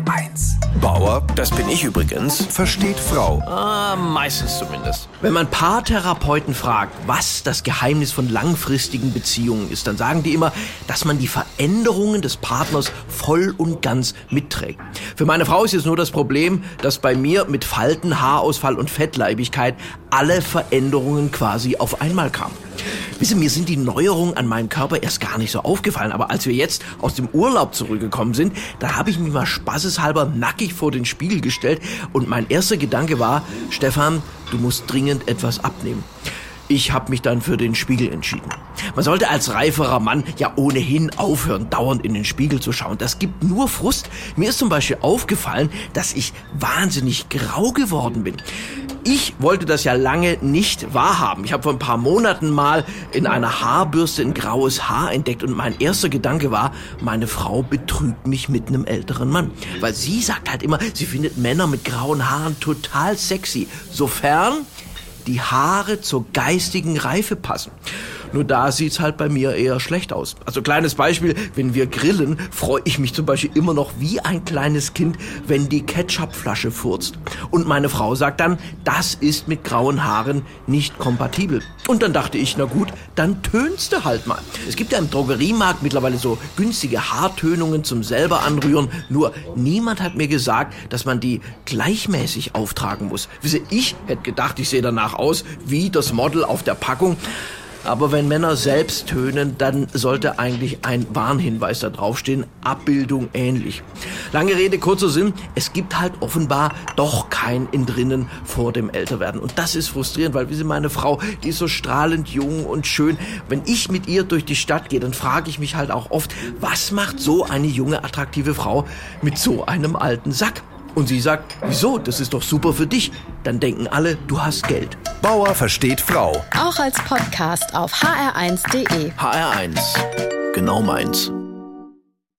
HR1. Bauer, das bin ich übrigens, versteht Frau. Ah, meistens zumindest. Wenn man Paartherapeuten fragt, was das Geheimnis von langfristigen Beziehungen ist, dann sagen die immer, dass man die Veränderungen des Partners voll und ganz mitträgt. Für meine Frau ist jetzt nur das Problem, dass bei mir mit Falten, Haarausfall und Fettleibigkeit alle Veränderungen quasi auf einmal kamen. Wissen, mir sind die Neuerungen an meinem Körper erst gar nicht so aufgefallen, aber als wir jetzt aus dem Urlaub zurückgekommen sind, da habe ich mich mal spaßeshalber nackig vor den Spiegel gestellt und mein erster Gedanke war, Stefan, du musst dringend etwas abnehmen. Ich habe mich dann für den Spiegel entschieden. Man sollte als reiferer Mann ja ohnehin aufhören, dauernd in den Spiegel zu schauen. Das gibt nur Frust. Mir ist zum Beispiel aufgefallen, dass ich wahnsinnig grau geworden bin. Ich wollte das ja lange nicht wahrhaben. Ich habe vor ein paar Monaten mal in einer Haarbürste ein graues Haar entdeckt und mein erster Gedanke war, meine Frau betrügt mich mit einem älteren Mann. Weil sie sagt halt immer, sie findet Männer mit grauen Haaren total sexy, sofern die Haare zur geistigen Reife passen. Nur da sieht's halt bei mir eher schlecht aus. Also kleines Beispiel, wenn wir grillen, freue ich mich zum Beispiel immer noch wie ein kleines Kind, wenn die Ketchupflasche furzt. Und meine Frau sagt dann, das ist mit grauen Haaren nicht kompatibel. Und dann dachte ich, na gut, dann tönst du halt mal. Es gibt ja im Drogeriemarkt mittlerweile so günstige Haartönungen zum selber anrühren. Nur niemand hat mir gesagt, dass man die gleichmäßig auftragen muss. Wisse, ich hätte gedacht, ich sehe danach aus wie das Model auf der Packung. Aber wenn Männer selbst tönen, dann sollte eigentlich ein Warnhinweis da draufstehen, Abbildung ähnlich. Lange Rede, kurzer Sinn, es gibt halt offenbar doch kein Entrinnen vor dem Älterwerden. Und das ist frustrierend, weil wie sie meine Frau, die ist so strahlend jung und schön. Wenn ich mit ihr durch die Stadt gehe, dann frage ich mich halt auch oft, was macht so eine junge, attraktive Frau mit so einem alten Sack? Und sie sagt, wieso, das ist doch super für dich. Dann denken alle, du hast Geld. Bauer versteht Frau. Auch als Podcast auf hr1.de. HR1, genau meins.